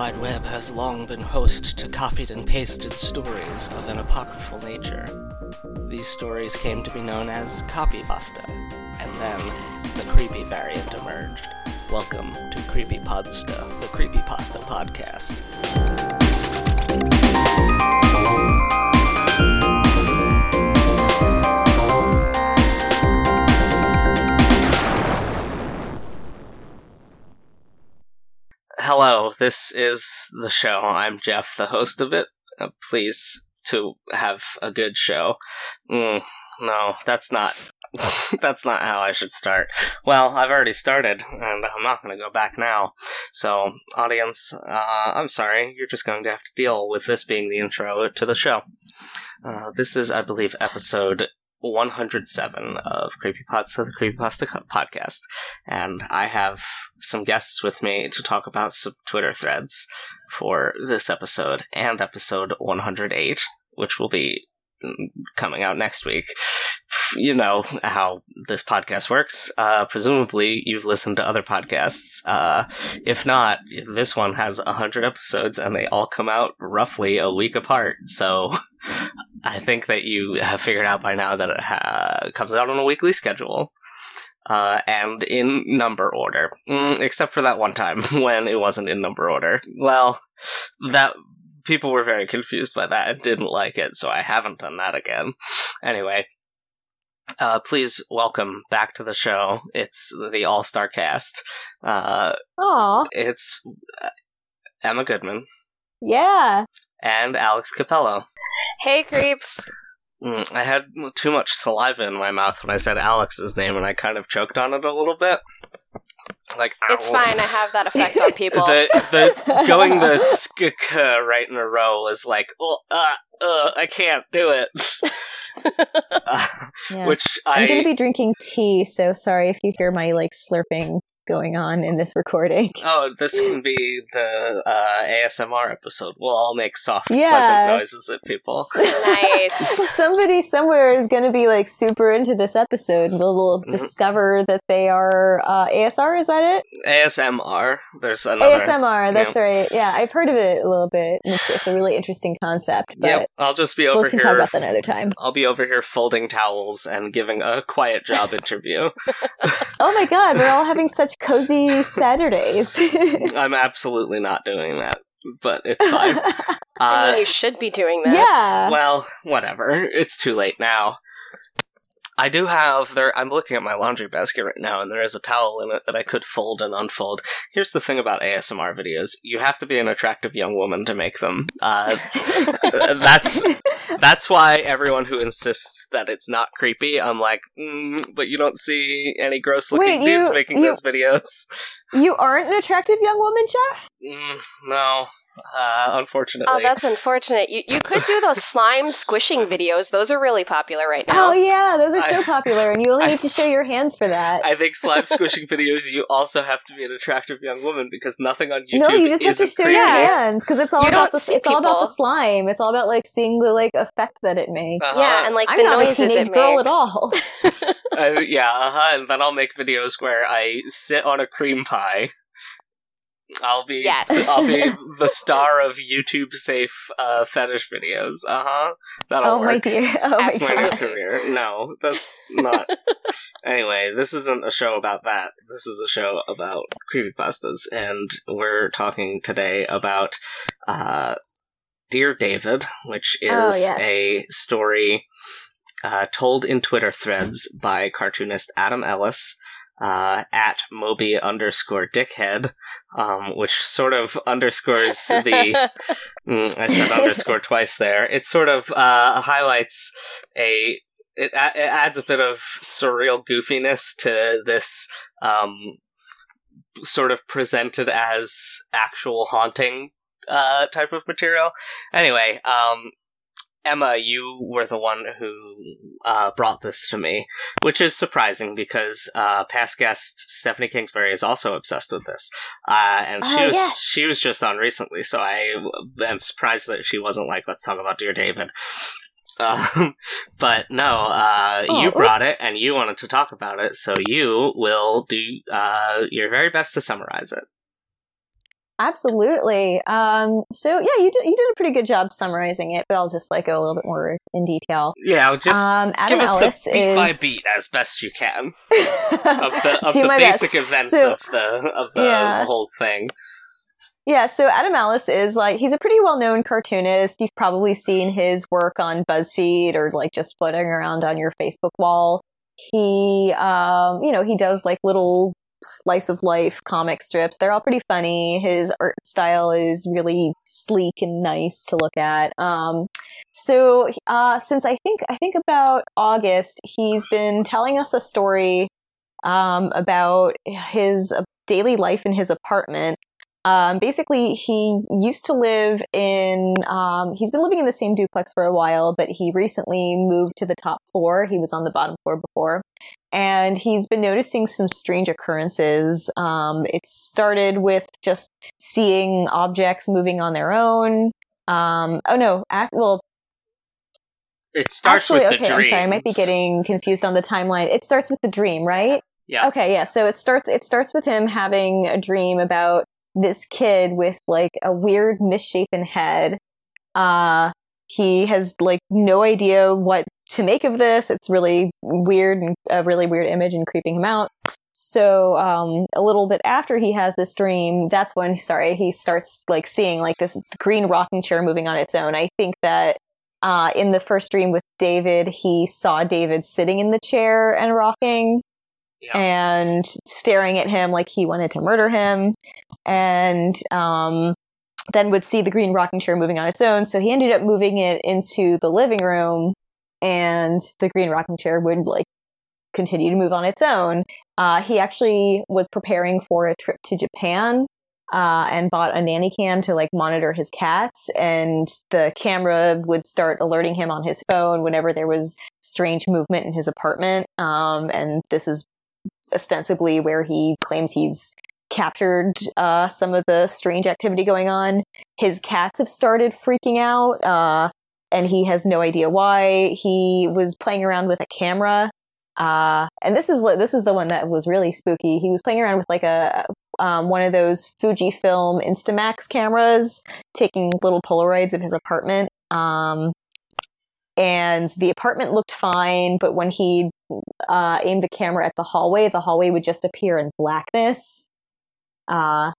The wide Web has long been host to copied and pasted stories of an apocryphal nature. These stories came to be known as copypasta, and then the creepy variant emerged. Welcome to Creepy Creepypodsta, the Creepypasta podcast. Hello, this is the show. I'm Jeff, the host of it. Uh, please to have a good show. Mm, no, that's not. that's not how I should start. Well, I've already started, and I'm not going to go back now. So, audience, uh, I'm sorry. You're just going to have to deal with this being the intro to the show. Uh, this is, I believe, episode 107 of Creepypodsta, the Creepypasta podcast. And I have some guests with me to talk about some Twitter threads for this episode and episode 108, which will be mm, coming out next week. You know how this podcast works. Uh, presumably, you've listened to other podcasts. Uh, if not, this one has 100 episodes and they all come out roughly a week apart. So I think that you have figured out by now that it ha- comes out on a weekly schedule. Uh, and in number order, mm, except for that one time when it wasn't in number order. Well, that people were very confused by that and didn't like it, so I haven't done that again. Anyway, uh, please welcome back to the show. It's the All Star Cast. Uh, Aw. it's uh, Emma Goodman Yeah. and Alex Capello. Hey, creeps. Mm, I had too much saliva in my mouth when I said Alex's name, and I kind of choked on it a little bit. Like It's ow. fine. I have that effect on people. The the going the sk right in a row was like, oh, uh, uh, I can't do it. Uh, Yeah. which I I'm going to be drinking tea, so sorry if you hear my like slurping going on in this recording. oh, this can be the uh, ASMR episode. We'll all make soft, Yeah. pleasant noises at people. nice. Somebody somewhere is going to be like super into this episode. and They'll, will Mhm. discover that they are uh, ASR. Is that it? ASMR. There's another. ASMR. That's right. Yeah, I've heard of it a little bit. It's, it's a really interesting concept, but Yep, I'll just be over we can here. talk about that another time. I'll be over here folding towels and giving a quiet job interview. Oh my god, we're all having such cozy Saturdays. I'm absolutely not doing that, but it's fine. I Uh, mean, you should be doing that. yeah. well, whatever. It's too late now. I do have there. I'm looking at my laundry basket right now, and there is a towel in it that I could fold and unfold. Here's the thing about ASMR videos: you have to be an attractive young woman to make them. Uh, that's that's why everyone who insists that it's not creepy, I'm like, mm, but you don't see any gross looking Wait, dudes you- making you- those videos. you aren't an attractive young woman, Jeff. Mm, no, uh, unfortunately. Oh, that's unfortunate. You you could do those slime squishing videos. Those are really popular right now. Oh yeah, those are so I- popular, and you only I- need to show your hands for that. I think slime squishing videos, you also have to be an attractive young woman because nothing on YouTube no, you just have to show creepy. your hands because it's all You about the see it's all about the slime. It's all about like seeing the like effect that it makes. Uh-huh. Yeah, and like I'm the not a teenage it girl makes. at all. Uh, yeah, uh-huh, and then I'll make videos where I sit on a cream pie. I'll be Yes. I'll be the star of YouTube safe uh, fetish videos. Uh huh. That'll oh my dear. Oh my That's my new career. No, that's not. anyway, this isn't a show about that. This is a show about creepypastas, and we're talking today about uh, Dear David, which is Oh, yes. a story uh, told in Twitter threads by cartoonist Adam Ellis. Uh, at Moby underscore dickhead, um, which sort of underscores the Mm, I said underscore twice there. It sort of uh, highlights a. It, a- it adds a bit of surreal goofiness to this um, sort of presented as actual haunting uh, type of material. Anyway, um, Emma, you were the one who uh, brought this to me, which is surprising because uh, past guest Stephanie Kingsbury is also obsessed with this, uh, and she Oh, was yes. she was just on recently, so I am surprised that she wasn't like, "Let's talk about Dear David." Um, but no, uh, Oh, you brought oops. it and you wanted to talk about it, so you will do uh, your very best to summarize it. Absolutely. Um, so yeah, you did you did a pretty good job summarizing it, but I'll just like go a little bit more in detail. Yeah, I'll just um, Adam give us Ellis the beat is by beat as best you can of the of the basic best. events So- of the of the Yeah. whole thing. Yeah, so Adam Ellis is like he's a pretty well-known cartoonist. You've probably seen his work on BuzzFeed or like just floating around on your Facebook wall. He um, you know, he does like little slice of life comic strips. They're all pretty funny. His art style is really sleek and nice to look at. Um so uh since I think I think about August, he's been telling us a story um about his daily life in his apartment um, basically, he used to live in, um, he's been living in the same duplex for a while, but he recently moved to the top floor. He was on the bottom floor before. And he's been noticing some strange occurrences. Um, it started with just seeing objects moving on their own. Um, oh no, act, well, It starts actually, with the okay, I'm sorry, I might be getting confused on the timeline. It starts with the dream, right? Yeah. Okay, yeah. So it starts it starts with him having a dream about this kid with like a weird misshapen head. Uh he has like no idea what to make of this. It's really weird and a really weird image and creeping him out. So um a little bit after he has this dream, that's when sorry, he starts like seeing like this green rocking chair moving on its own. I think that uh, in the first dream with David, he saw David sitting in the chair and rocking Yeah. and staring at him like he wanted to murder him. And um, then would see the green rocking chair moving on its own. So he ended up moving it into the living room, and the green rocking chair would like continue to move on its own. Uh, he actually was preparing for a trip to Japan uh, and bought a nanny cam to like monitor his cats, and the camera would start alerting him on his phone whenever there was strange movement in his apartment. Um, and this is ostensibly where he claims he's captured uh, some of the strange activity going on. His cats have started freaking out, uh, and he has no idea why. He was playing around with a camera. Uh, and this is this is the one that was really spooky. He was playing around with like a um, one of those Fujifilm Instamax cameras, taking little Polaroids of his apartment. Um, and the apartment looked fine, but when he uh, aimed the camera at the hallway, the hallway would just appear in blackness. Uh,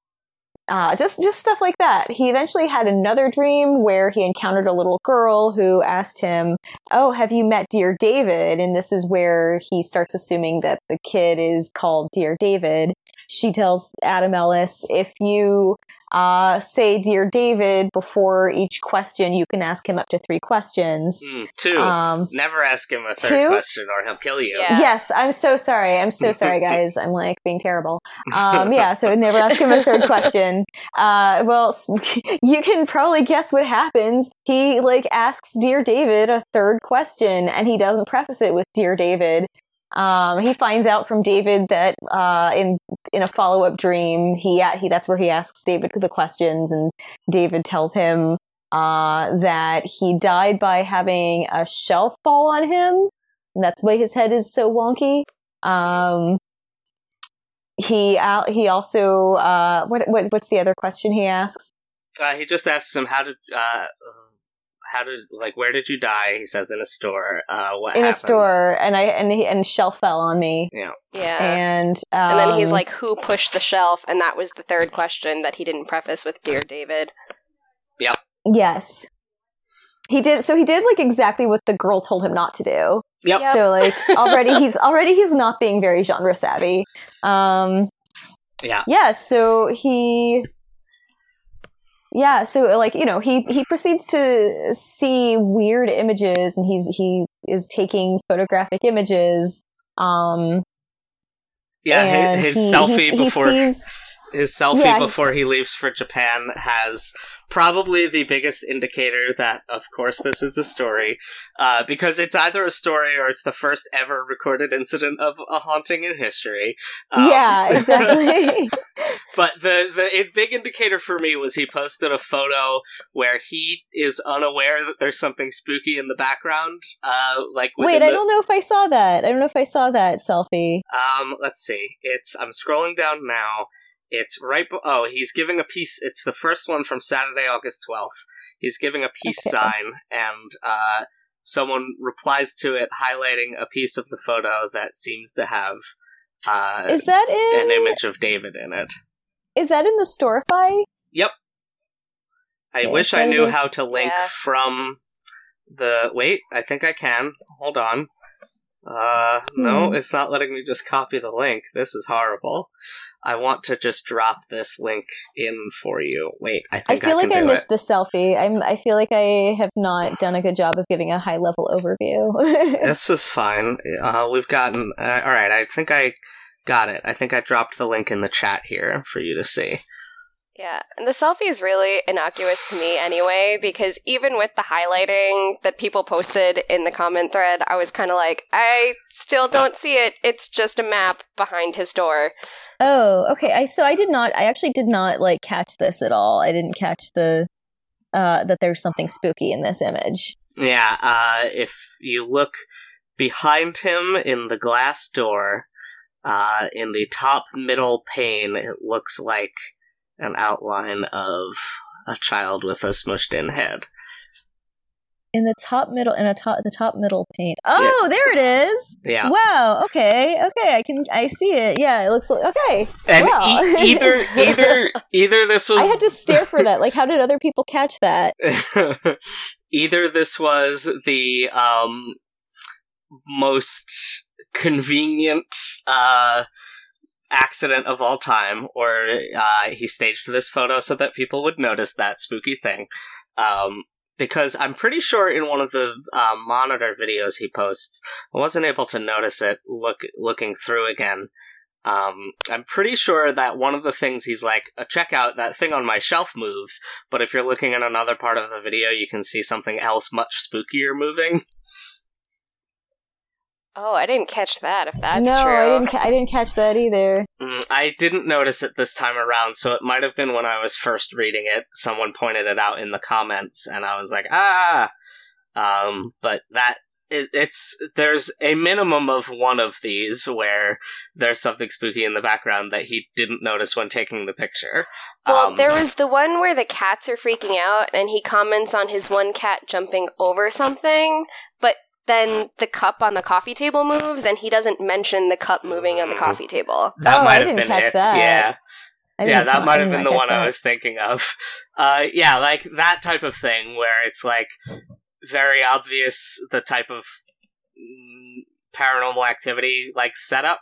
uh, just just stuff like that. He eventually had another dream where he encountered a little girl who asked him, "Oh, have you met Dear David?" And this is where he starts assuming that the kid is called Dear David. She tells Adam Ellis, "If you uh, say Dear David before each question, you can ask him up to three questions." Mm, two. Um, Never ask him a third two? question or he'll kill you. Yeah. Yes, I'm so sorry. I'm so sorry, guys. I'm like being terrible. Um, yeah, so never ask him a third question. Uh, well, you can probably guess what happens. He like asks Dear David a third question, and he doesn't preface it with Dear David. Um, he finds out from David that uh, in in a follow up dream, he he that's where he asks David the questions, and David tells him uh, that he died by having a shelf fall on him. And that's why his head is so wonky. Um, he al- he also uh, what, what what's the other question he asks? Uh, he just asks him how did uh, how did like where did you die? He says in a store. Uh, what in a store, and I and he, and shelf fell on me, Yeah. Yeah. and um, and then he's like, "Who pushed the shelf?" And that was the third question that he didn't preface with "Dear David." Yep. Yes, he did. So he did like exactly what the girl told him not to do. Yep. Yep. So like already he's already he's not being very genre savvy. Um, Yeah. yeah so he yeah so like you know he he proceeds to see weird images and he's he is taking photographic images um Yeah. His, his he- selfie he- he before sees- his selfie Yeah, he- before he leaves for Japan has probably the biggest indicator that, of course, this is a story, uh, because it's either a story or it's the first ever recorded incident of a haunting in history. Um, yeah exactly But the the big indicator for me was he posted a photo where he is unaware that there's something spooky in the background. Uh, like wait i the- don't know if i saw that i don't know if i saw that selfie Um, let's see. It's I'm scrolling down now. It's right. be- Oh, he's giving a piece. It's the first one from Saturday, August twelfth. He's giving a peace Okay. sign, and uh, someone replies to it, highlighting a piece of the photo that seems to have uh, Is that in? an image of David in it. Is that in the Storify? Yep. I Okay, wish I knew how to link Yeah. from the. Wait, I think I can. Hold on. Uh, no, Hmm. it's not letting me just copy the link. This is horrible. I want to just drop this link in for you. Wait, I I feel I, like I missed it. the selfie. I'm. I feel like I have not done a good job of giving a high level overview. This is fine. Uh, we've gotten. Uh, all right, I think I got it. I think I dropped the link in the chat here for you to see. Yeah, and the selfie is really innocuous to me anyway, because even with the highlighting that people posted in the comment thread, I was kind of like, I still don't see it. It's just a map behind his door. oh, okay. I so I did not. I actually did not like catch this at all. I didn't catch the uh, that there's something spooky in this image. Yeah, uh, if you look behind him in the glass door, uh, in the top middle pane, it looks like an outline of a child with a smushed in head. In the top middle, in a top, the top middle pane. Oh, there it is. Yeah. Wow. Okay. Okay. I can. I see it. Yeah. It looks like. Okay. And Wow. e- either either either this was I had to stare for that. Like, how did other people catch that? either this was the um most convenient uh accident of all time or uh he staged this photo so that people would notice that spooky thing um because I'm pretty sure in one of the uh, monitor videos he posts, I wasn't able to notice it look looking through again. Um, I'm pretty sure that one of the things he's like, uh, check out that thing on my shelf moves, but if you're looking at another part of the video, you can see something else much spookier moving. Oh, I didn't catch that. If that's no, true, I didn't. Ca- I didn't catch that either. Mm, I didn't notice it this time around, so it might have been when I was first reading it. Someone pointed it out in the comments, and I was like, ah. Um, but that it, it's there's a minimum of one of these where there's something spooky in the background that he didn't notice when taking the picture. Well, Um, there was the one where the cats are freaking out, and he comments on his one cat jumping over something, but then the cup on the coffee table moves, and he doesn't mention the cup moving on the Mm. coffee table. that Oh, I might have didn't been catch it. that. Yeah. Yeah, that might have been the catch one I was thinking of. Uh, yeah, like that type of thing where it's like very obvious the type of mm, paranormal activity like setup.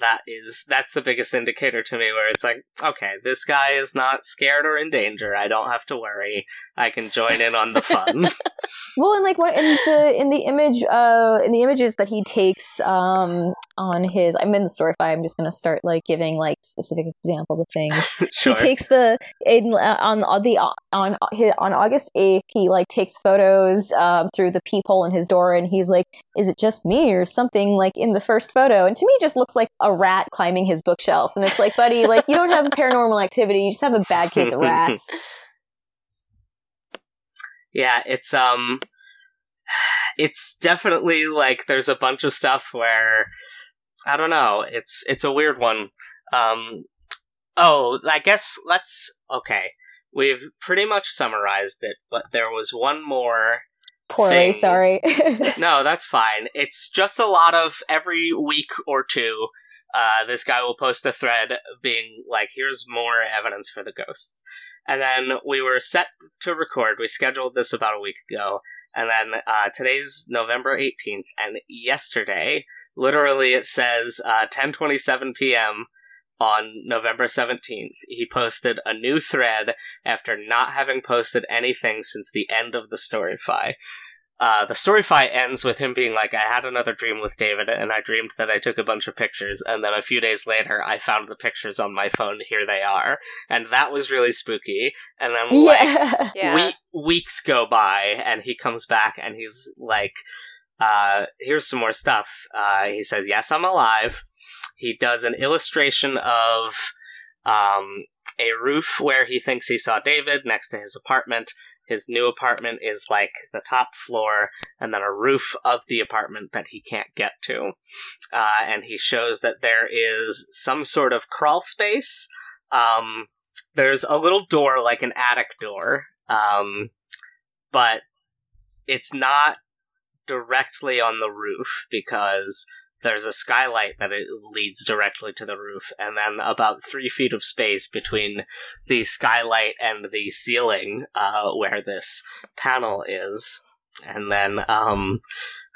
That is that's the biggest indicator to me where it's like, okay, this guy is not scared or in danger. I don't have to worry. I can join in on the fun. Well, and like what in the in the image, uh, in the images that he takes, um, on his, I'm in the story. I'm just gonna start like giving like specific examples of things. sure. He takes the in, uh, on on the on on August eighth. He like takes photos um, through the peephole in his door, and he's like, "Is it just me or something?" Like in the first photo, and to me, just looks like a rat climbing his bookshelf. And it's like, buddy, like you don't have a paranormal activity. You just have a bad case of rats. Yeah, it's um it's definitely like there's a bunch of stuff where I don't know, it's it's a weird one. Um oh, I guess let's okay. We've pretty much summarized it, but there was one more Poorly, thing. sorry. no, that's fine. It's just a lot of every week or two, uh, this guy will post a thread being like, here's more evidence for the ghosts. And then we were set to record. We scheduled this about a week ago. And then uh, today's November 18th, and yesterday, literally it says uh, 10:27 p.m. on November 17th. He posted a new thread after not having posted anything since the end of the Storify. Uh, the Storify ends with him being like, I had another dream with David, and I dreamed that I took a bunch of pictures, and then a few days later, I found the pictures on my phone. Here they are. And that was really spooky. And then, like, yeah. Yeah. we- weeks go by, and he comes back, and he's like, uh, here's some more stuff. Uh, he says, Yes, I'm alive. He does an illustration of um, a roof where he thinks he saw David next to his apartment. His new apartment is like the top floor, and then a roof of the apartment that he can't get to. Uh, and he shows that there is some sort of crawl space um, there's a little door, like an attic door, um, but it's not directly on the roof because there's a skylight that it leads directly to the roof, and then about three feet of space between the skylight and the ceiling uh, where this panel is. And then, um,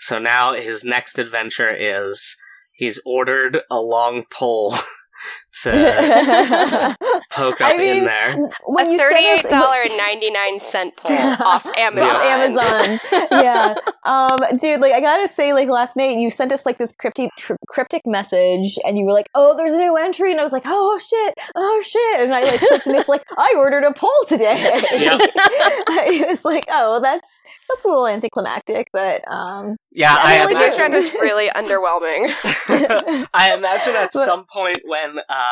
so now his next adventure is he's ordered a long pole to poke up I mean, in there. when a you said thirty-eight this, dollar and ninety-nine cent poll off Amazon. Amazon. yeah. Um, dude, like I gotta say, like last night you sent us like this cryptic tr- cryptic message and you were like, Oh, there's a new entry and I was like, Oh shit, oh shit and I like clicked and it's like, I ordered a poll today. Yep. I was like, Oh, that's that's a little anticlimactic, but um Yeah, I I, feel like Like, your trend imagine. was really underwhelming. I imagine at But- some point when uh,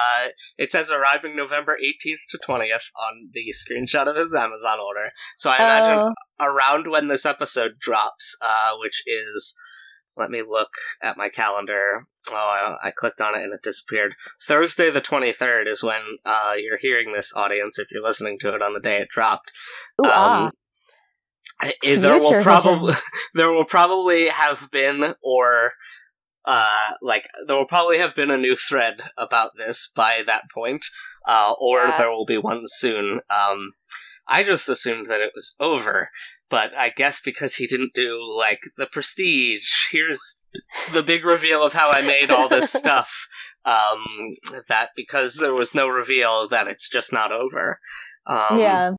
it says arriving November 18th to 20th on the screenshot of his Amazon order. So I imagine Oh, around when this episode drops, uh, which is, let me look at my calendar. Oh, I, I clicked on it and it disappeared. Thursday the 23rd is when uh, you're hearing this audience, if you're listening to it on the day it dropped. ooh, ah. Um, I- there will probably there will probably have been or uh like there will probably have been a new thread about this by that point uh or Yeah. there will be one soon um i just assumed that it was over but i guess because he didn't do like the prestige here's the big reveal of how i made all this stuff um that because there was no reveal that it's just not over um yeah.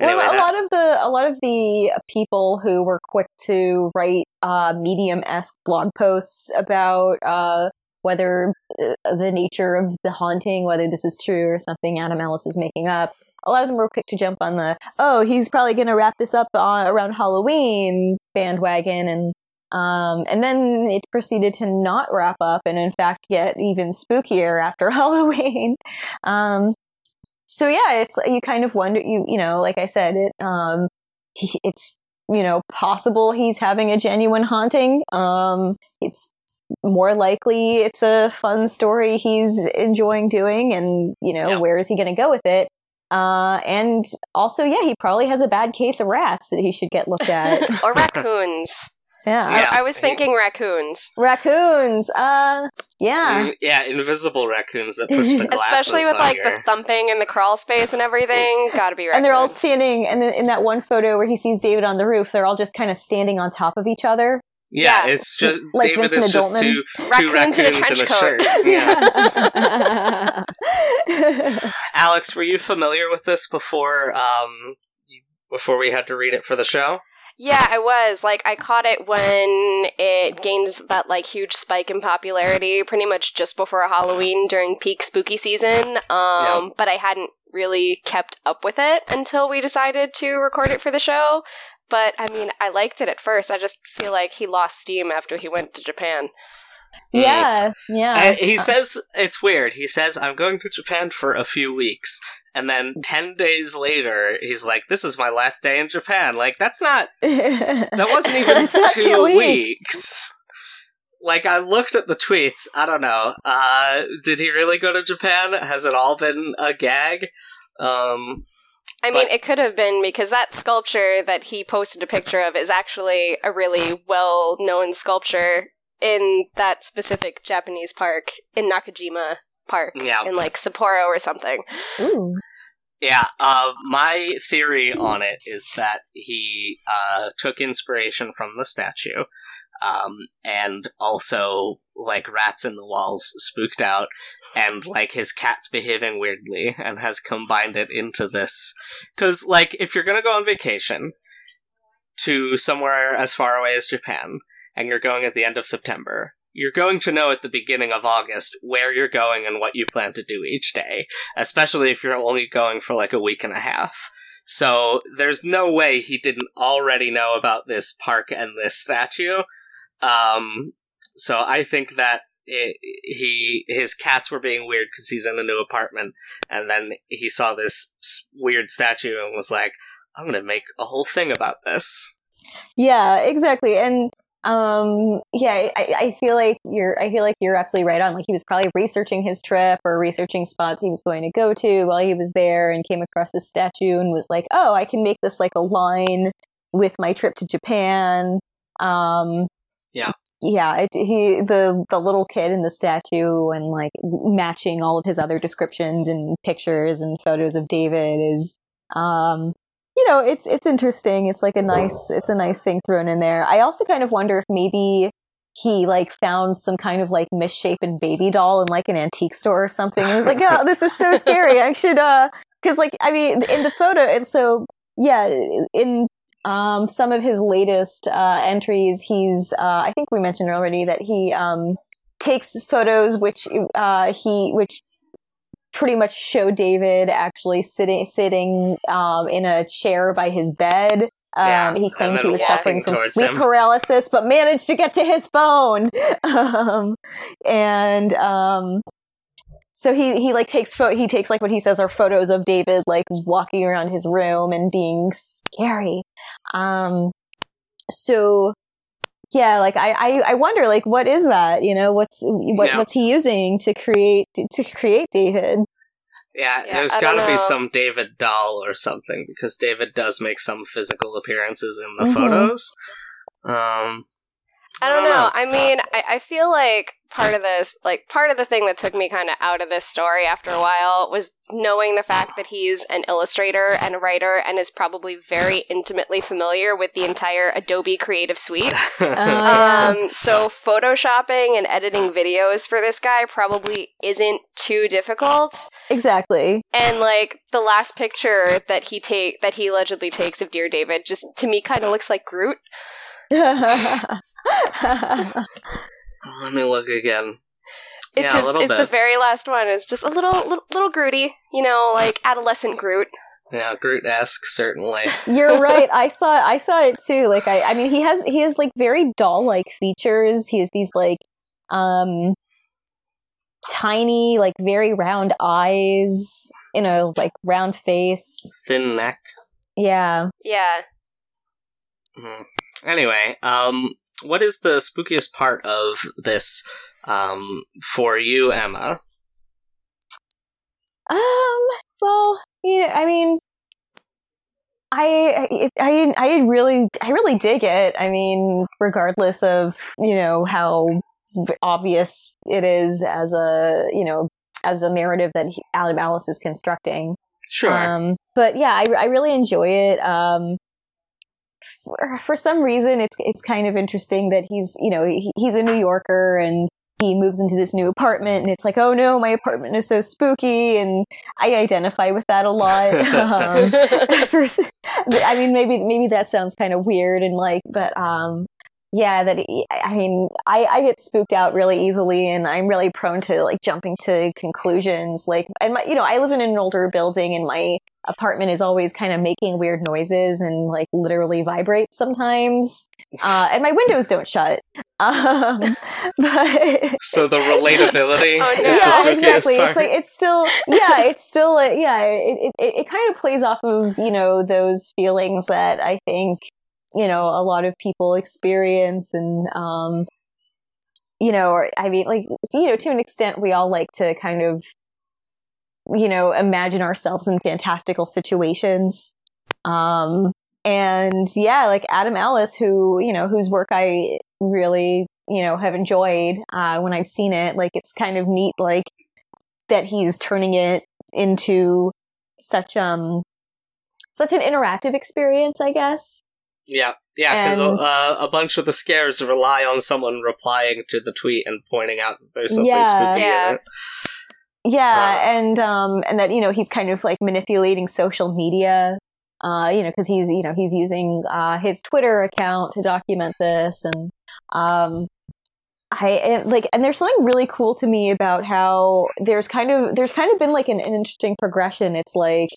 Anyway, well, a that- lot of the a lot of the people who were quick to write uh, medium esque blog posts about uh, whether uh, the nature of the haunting, whether this is true or something Adam Ellis is making up. A lot of them were quick to jump on the oh he's probably going to wrap this up on, around Halloween bandwagon and. Um, and then it proceeded to not wrap up and in fact get even spookier after Halloween. Um, so yeah, it's you kind of wonder you you know like I said it um he, it's you know possible he's having a genuine haunting. Um, it's more likely it's a fun story he's enjoying doing, and you know Yeah. where is he going to go with it? Uh, and also, yeah, he probably has a bad case of rats that he should get looked at. or raccoons. Yeah. Yeah. I, I was he- thinking raccoons. Raccoons. Uh, yeah. Mm, yeah, invisible raccoons that push the glasses Especially with on like your- the thumping and the crawl space and everything. Gotta be raccoons. And they're all standing, and then in that one photo where he sees David on the roof, they're all just kind of standing on top of each other. yeah, yeah. it's just Like David Vincent is just two, two Raccoons in a raccoons in a, coat. shirt. Yeah. yeah. Alex, were you familiar with this before? Um, before we had to read it for the show. Yeah, I was. Like, I caught it when it gains that, like, huge spike in popularity pretty much just before Halloween during peak spooky season. Um, But I hadn't really kept up with it until we decided to record it for the show. But, I mean, I liked it at first. I just feel like he lost steam after he went to Japan. yeah, yeah. I- he says it's weird. He says I'm going to Japan for a few weeks, and then ten days later, he's like, "This is my last day in Japan." Like that's not that That wasn't even two, two weeks. weeks. Like I looked at the tweets. I don't know. Uh, did he really go to Japan? Has it all been a gag? Um, I mean, But- it could have been because that sculpture that he posted a picture of is actually a really well known sculpture in that specific Japanese park in Nakajima Park Yeah. in like Sapporo or something. Ooh. yeah. Uh, my theory on it is that he uh, took inspiration from the statue, um, and also like rats in the walls spooked out, and like his cat's behaving weirdly, and has combined it into this. Because like, if you're gonna go on vacation to somewhere as far away as Japan, and you're going at the end of September, you're going to know at the beginning of August where you're going and what you plan to do each day, especially if you're only going for like a week and a half. So there's no way he didn't already know about this park and this statue. Um, so I think that it, he his cats were being weird because he's in a new apartment, and then he saw this weird statue and was like, "I'm gonna make a whole thing about this." Yeah, exactly. And um, yeah, I, I feel like you're, I feel like you're absolutely right on. Like he was probably researching his trip or researching spots he was going to go to while he was there and came across this statue and was like, oh, I can make this like a line with my trip to Japan. Um, Yeah. yeah. It, he, the, the little kid in the statue and like matching all of his other descriptions and pictures and photos of David is, um, you know, it's it's interesting. It's like a nice it's a nice thing thrown in there. I also kind of wonder if maybe he like found some kind of like misshapen baby doll in like an antique store or something. He was like, "Oh, this is so scary. I should uh cuz like I mean, in the photo and so yeah, in um some of his latest uh entries, he's uh I think we mentioned already that he um takes photos which uh he which pretty much show David actually sitting sitting um, in a chair by his bed. Um, Yeah, he claims he was suffering from sleep him. paralysis, but managed to get to his phone. Um, and um, so he he like takes pho- he takes like what he says are photos of David like walking around his room and being scary. Um, so yeah, like I, I I wonder like what is that? You know, what's what, Yeah. what's he using to create to, to create David? Yeah, Yeah, there's I got to be some David doll or something because David does make some physical appearances in the Mhm. photos. Um, I don't know. I mean, I, I feel like part of this, like part of the thing that took me kind of out of this story after a while was knowing the fact that he's an illustrator and a writer and is probably very intimately familiar with the entire Adobe Creative Suite. Uh, yeah. Um, so photoshopping and editing videos for this guy probably isn't too difficult. exactly. And like the last picture that he take that he allegedly takes of Dear David, just to me kind of looks like Groot. let me look again. It's yeah, just a little it's bit. the very last one. It's just a little little, little Grooty, you know, like adolescent Groot. yeah, Groot-esque certainly. You're right. I saw I saw it too. Like I I mean he has he has like very doll like features. He has these like um tiny like very round eyes, you know, like round face. Thin neck. Yeah. Yeah. Mhm. Anyway, um, what is the spookiest part of this um, for you, Emma? Um. Well, you know, I mean, I, I, I, I really, I really dig it. I mean, regardless of you know how obvious it is as a you know as a narrative that he, Adam Ellis is constructing. Sure. Um, but yeah, I, I really enjoy it. Um, for, for some reason, it's it's kind of interesting that he's you know he, he's a New Yorker and he moves into this new apartment and it's like oh no my apartment is so spooky and I identify with that a lot. um, I mean, maybe maybe that sounds kind of weird and like, but um, yeah, that I mean, I I get spooked out really easily, and I'm really prone to like jumping to conclusions. Like, and my, you know, I live in an older building, and my apartment is always kind of making weird noises and like literally vibrates sometimes. Uh, and my windows don't shut. Um, but so the relatability Oh, no. is the yeah, exactly. part. It's like it's still yeah, it's still uh, yeah. It, it it kind of plays off of you know those feelings that I think you know a lot of people experience and um you know or I mean like you know to an extent we all like to kind of you know imagine ourselves in fantastical situations um and yeah like Adam Ellis who you know whose work I really you know have enjoyed uh, when I've seen it. Like it's kind of neat, like that he's turning it into such um such an interactive experience. I guess. Yeah, yeah, because And- uh, a bunch of the scares rely on someone replying to the tweet and pointing out that there's something Yeah. spooky Yeah. in it. Yeah, Uh. and um and that you know he's kind of like manipulating social media. Uh, you know, because he's you know he's using uh, his Twitter account to document this, and um, I and, like, and there's something really cool to me about how there's kind of there's kind of been like an, an interesting progression. It's like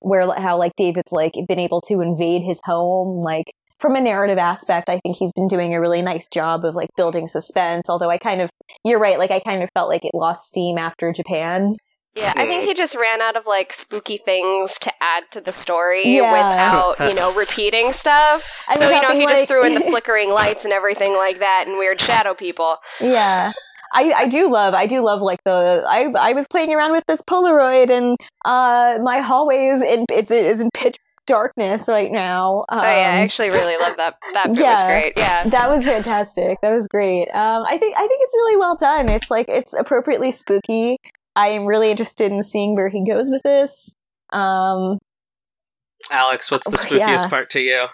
where how like David's like been able to invade his home, like from a narrative aspect. I think he's been doing a really nice job of like building suspense. Although I kind of, you're right, like I kind of felt like it lost steam after Japan. Yeah, I think he just ran out of like spooky things to add to the story Yeah. without, you know, repeating stuff. And so, you know, being he just threw in the flickering lights and everything like that and weird shadow people. yeah. I, I do love I do love like the I I was playing around with this Polaroid and uh my hallway is in it's it is in pitch darkness right now. Um, oh yeah, I actually really love that. That bit was yeah. great. Yeah. that was fantastic. That was great. Um, I think I think it's really well done. It's like it's appropriately spooky. I am really interested in seeing where he goes with this. Um, Alex, what's the spookiest yeah. part to you?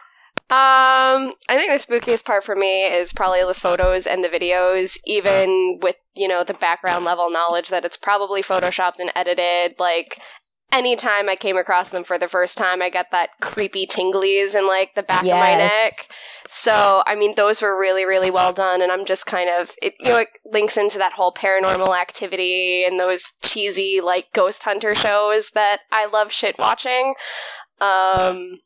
Um, I think the spookiest part for me is probably the photos and the videos, even with, you know, the background level knowledge that it's probably photoshopped and edited. Like, anytime I came across them for the first time, I got that creepy tinglies in, like, the back of my neck. So, I mean, those were really, really well done, and I'm just kind of, it, you know, it links into that whole paranormal activity and those cheesy, like, ghost hunter shows that I love shit watching. Um,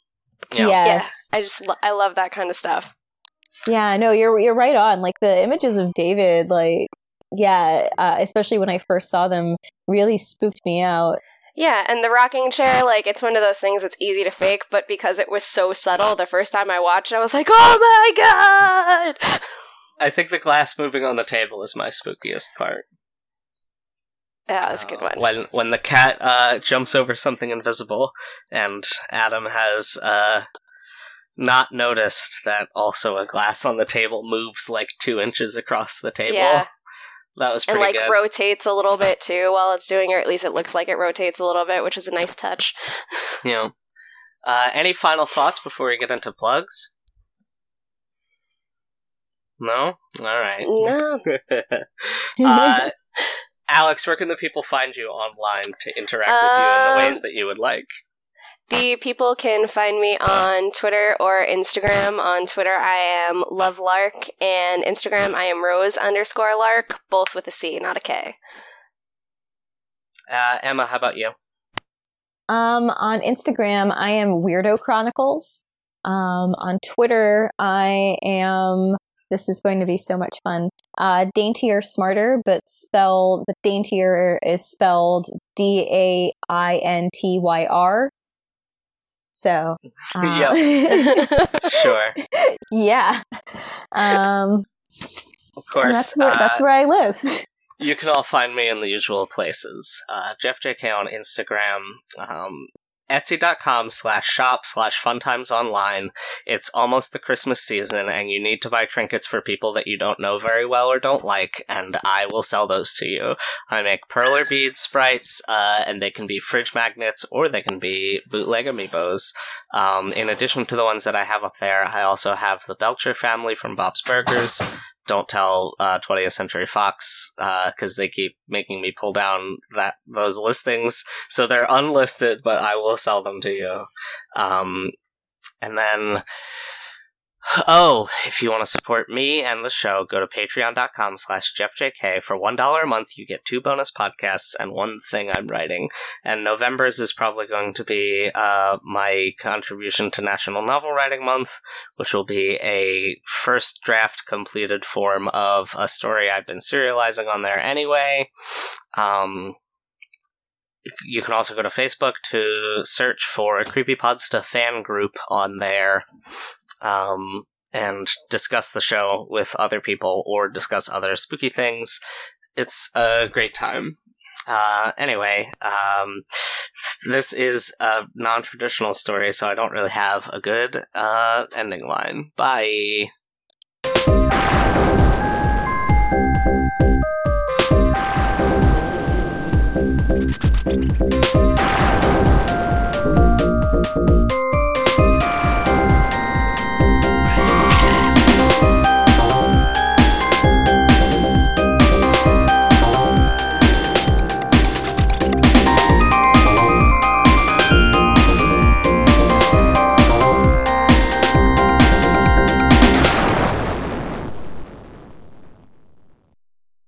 Yeah. yes, I just, lo- I love that kind of stuff. yeah. No, you're you're right on. Like the images of David, like yeah, uh, especially when I first saw them, really spooked me out. Yeah, and the rocking chair, like, it's one of those things that's easy to fake, but because it was so subtle, the first time I watched it, I was like, oh my god! I think the glass moving on the table is my spookiest part. Yeah, that's a good Uh, one. When when the cat uh, jumps over something invisible, and Adam has uh, not noticed that also a glass on the table moves like two inches across the table. Yeah. That was pretty And, like, good. rotates a little bit too while it's doing it, or at least it looks like it rotates a little bit, which is a nice touch. Yeah. Uh, any final thoughts before we get into plugs? No? Alright. No. Alex, where can the people find you online to interact with you in the Um, ways that you would like? The people can find me on Twitter or Instagram. On Twitter, I am lovelark, and Instagram, I am rose underscore lark, both with a C, not a K. Uh, Emma, how about you? Um, on Instagram, I am Weirdo Chronicles. Um, on Twitter, I am. This is going to be so much fun. Uh, daintier, smarter, but spelled. But daintier is spelled D A I N T Y R. So, uh, Sure. yeah. Um, Of course. that's where uh, that's where I live. You can all find me in the usual places. Uh, Jeff JK on Instagram, um, Etsy.com slash shop slash funtimes online. It's almost the Christmas season, and you need to buy trinkets for people that you don't know very well or don't like, and I will sell those to you. I make perler bead sprites, uh, and they can be fridge magnets or they can be bootleg amiibos. Um, in addition to the ones that I have up there, I also have the Belcher family from Bob's Burgers, don't tell uh, 20th Century Fox because they keep making me pull down that those listings. So they're unlisted, but I will sell them to you. Um, and then, oh, if you want to support me and the show, go to patreon.com slash jeffjk. For $1 a month, you get two bonus podcasts and one thing I'm writing. And November's is probably going to be uh, my contribution to National Novel Writing Month which will be a first draft completed form of a story I've been serializing on there anyway. Um, you can also go to Facebook to search for a Creepypodsta fan group on there um, and discuss the show with other people or discuss other spooky things. It's a great time. Uh, anyway, um, this is a non-traditional story, so I don't really have a good uh, ending line. Bye.